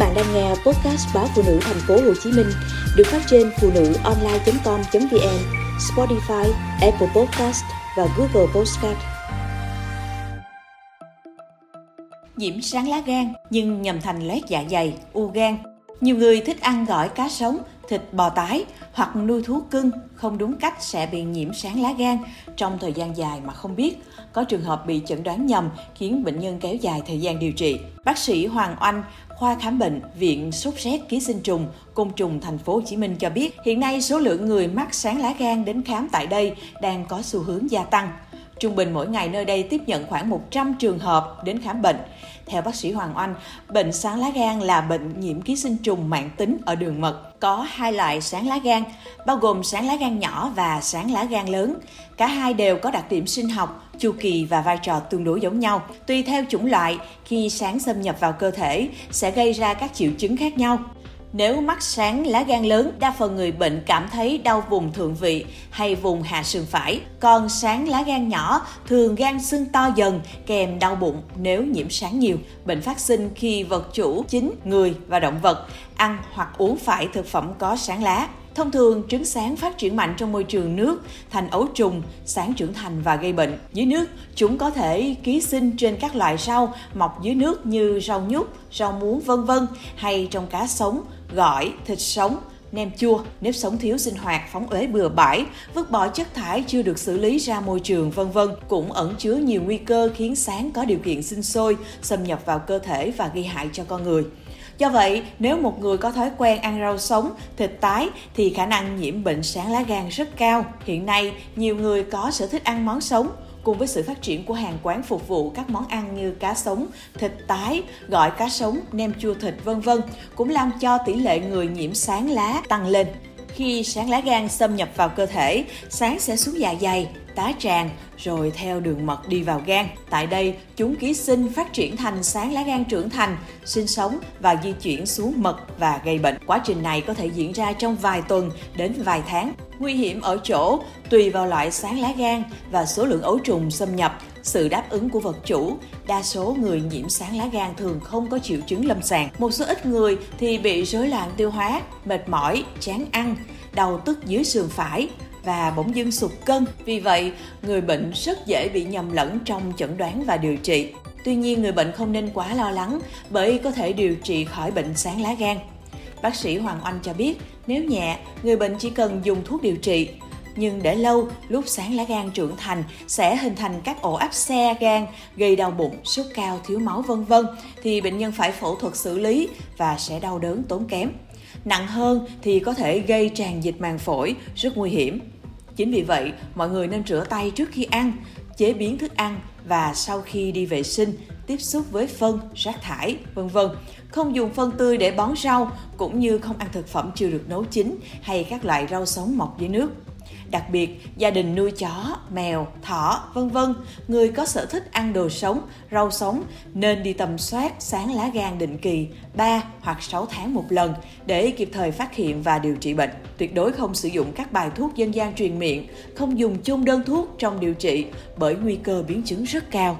bạn đang nghe podcast báo phụ nữ thành phố Hồ Chí Minh được phát trên phụ nữ online.com.vn, Spotify, Apple Podcast và Google Podcast. Nhiễm sáng lá gan nhưng nhầm thành loét dạ dày, u gan. Nhiều người thích ăn gỏi cá sống, thịt bò tái hoặc nuôi thú cưng không đúng cách sẽ bị nhiễm sáng lá gan trong thời gian dài mà không biết. Có trường hợp bị chẩn đoán nhầm khiến bệnh nhân kéo dài thời gian điều trị. Bác sĩ Hoàng Oanh, khoa khám bệnh, viện sốt rét ký sinh trùng, côn trùng thành phố Hồ Chí Minh cho biết, hiện nay số lượng người mắc sáng lá gan đến khám tại đây đang có xu hướng gia tăng. Trung bình mỗi ngày nơi đây tiếp nhận khoảng 100 trường hợp đến khám bệnh. Theo bác sĩ Hoàng Oanh, bệnh sáng lá gan là bệnh nhiễm ký sinh trùng mạng tính ở đường mật. Có hai loại sáng lá gan, bao gồm sáng lá gan nhỏ và sáng lá gan lớn. Cả hai đều có đặc điểm sinh học, chu kỳ và vai trò tương đối giống nhau. Tùy theo chủng loại, khi sáng xâm nhập vào cơ thể sẽ gây ra các triệu chứng khác nhau. Nếu mắc sáng lá gan lớn, đa phần người bệnh cảm thấy đau vùng thượng vị hay vùng hạ sườn phải. Còn sáng lá gan nhỏ thường gan sưng to dần kèm đau bụng nếu nhiễm sáng nhiều. Bệnh phát sinh khi vật chủ chính người và động vật ăn hoặc uống phải thực phẩm có sáng lá. Thông thường, trứng sáng phát triển mạnh trong môi trường nước, thành ấu trùng, sáng trưởng thành và gây bệnh. Dưới nước, chúng có thể ký sinh trên các loại rau mọc dưới nước như rau nhút, rau muống vân vân hay trong cá sống, gỏi, thịt sống, nem chua, nếp sống thiếu sinh hoạt, phóng uế bừa bãi, vứt bỏ chất thải chưa được xử lý ra môi trường vân vân cũng ẩn chứa nhiều nguy cơ khiến sáng có điều kiện sinh sôi, xâm nhập vào cơ thể và gây hại cho con người. Do vậy, nếu một người có thói quen ăn rau sống, thịt tái thì khả năng nhiễm bệnh sáng lá gan rất cao. Hiện nay, nhiều người có sở thích ăn món sống, cùng với sự phát triển của hàng quán phục vụ các món ăn như cá sống, thịt tái, gọi cá sống, nem chua thịt vân vân cũng làm cho tỷ lệ người nhiễm sáng lá tăng lên. Khi sáng lá gan xâm nhập vào cơ thể, sáng sẽ xuống dạ dày, tá tràng rồi theo đường mật đi vào gan. Tại đây, chúng ký sinh phát triển thành sáng lá gan trưởng thành, sinh sống và di chuyển xuống mật và gây bệnh. Quá trình này có thể diễn ra trong vài tuần đến vài tháng. Nguy hiểm ở chỗ tùy vào loại sáng lá gan và số lượng ấu trùng xâm nhập, sự đáp ứng của vật chủ. Đa số người nhiễm sáng lá gan thường không có triệu chứng lâm sàng. Một số ít người thì bị rối loạn tiêu hóa, mệt mỏi, chán ăn, đau tức dưới sườn phải, và bỗng dưng sụt cân. Vì vậy, người bệnh rất dễ bị nhầm lẫn trong chẩn đoán và điều trị. Tuy nhiên, người bệnh không nên quá lo lắng bởi có thể điều trị khỏi bệnh sáng lá gan. Bác sĩ Hoàng Oanh cho biết, nếu nhẹ, người bệnh chỉ cần dùng thuốc điều trị. Nhưng để lâu, lúc sáng lá gan trưởng thành sẽ hình thành các ổ áp xe gan, gây đau bụng, sốt cao, thiếu máu vân vân thì bệnh nhân phải phẫu thuật xử lý và sẽ đau đớn tốn kém. Nặng hơn thì có thể gây tràn dịch màng phổi, rất nguy hiểm. Chính vì vậy, mọi người nên rửa tay trước khi ăn, chế biến thức ăn và sau khi đi vệ sinh, tiếp xúc với phân, rác thải, vân vân. Không dùng phân tươi để bón rau cũng như không ăn thực phẩm chưa được nấu chín hay các loại rau sống mọc dưới nước. Đặc biệt, gia đình nuôi chó, mèo, thỏ, vân vân, người có sở thích ăn đồ sống, rau sống nên đi tầm soát sáng lá gan định kỳ 3 hoặc 6 tháng một lần để kịp thời phát hiện và điều trị bệnh. Tuyệt đối không sử dụng các bài thuốc dân gian truyền miệng, không dùng chung đơn thuốc trong điều trị bởi nguy cơ biến chứng rất cao.